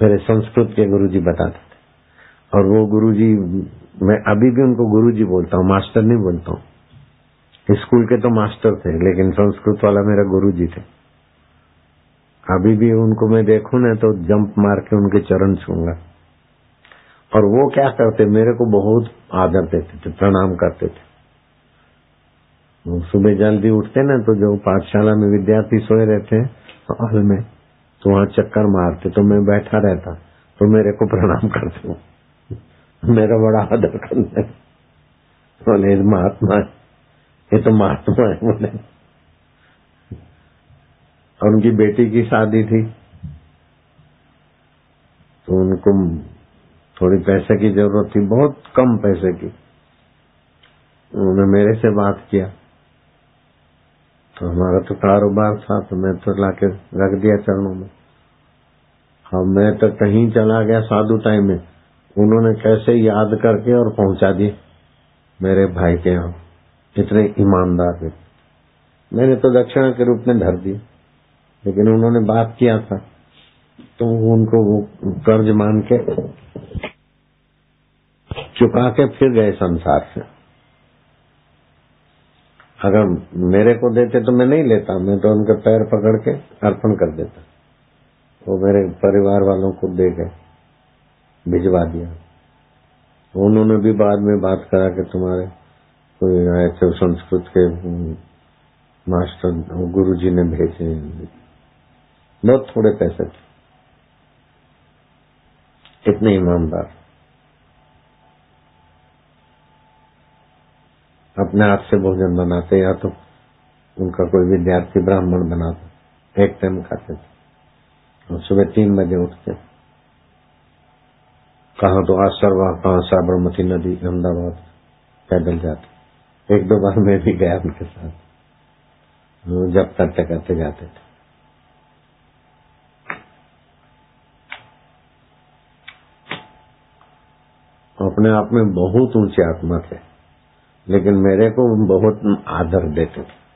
मेरे संस्कृत के गुरु जी बताते थे। और वो गुरु जी मैं अभी भी उनको गुरु जी बोलता हूँ, मास्टर नहीं बोलता हूँ। स्कूल के तो मास्टर थे, लेकिन संस्कृत वाला मेरा गुरु जी थे। अभी भी उनको मैं देखू ना तो जंप मार के उनके चरण छूँगा और वो क्या करते, मेरे को बहुत आदर देते थे, प्रणाम करते थे। सुबह जल्दी उठते ना तो जो पाठशाला में विद्यार्थी सोए रहते हैं, हॉल में तो वहाँ चक्कर मारते तो मैं बैठा रहता तो मेरे को प्रणाम करते मेरा बड़ा आदर करते बोले महात्मा है। ये तो महात्मा है, बोले। और उनकी बेटी की शादी थी। तो उनको थोड़ी पैसे की ज़रूरत थी, बहुत कम पैसे की। उन्होंने मेरे से बात किया। तो हमारा तो कारोबार था तो मैं तो लाके रख दिया चरणों में। अब मैं तो कहीं चला गया साधु टाइम में। उन्होंने कैसे याद करके और पहुँचा दिए? मेरे भाई के यहाँ। इतने ईमानदार थे। मैंने तो दक्षिणा के रूप में धर दिए। लेकिन उन्होंने बात किया था। तो उनको वो कर्ज मान के चुका के फिर गए संसार से। अगर मेरे को देते तो मैं नहीं लेता, मैं तो उनके पैर पकड़ के अर्पण कर देता। वो मेरे परिवार वालों को दे गए भिजवा दिया। उन्होंने भी बाद में बात करा कि तुम्हारे कोई ऐसे संस्कृत के मास्टर गुरु जी ने भेजे बहुत थोड़े पैसे थे। इतने ईमानदार। अपने हाथ से भोजन बनाते या तो उनका कोई विद्यार्थी ब्राह्मण बनाता। एक टाइम खाते थे। और सुबह तीन बजे उठते। कहा तो आसरवा कहा साबरमती नदी, अहमदाबाद पैदल जाते। एक दो बार मैं भी गया उनके साथ। जब करते करते जाते थे। अपने आप में बहुत ऊँचे आत्मा थे। लेकिन मेरे को बहुत आदर देते थे।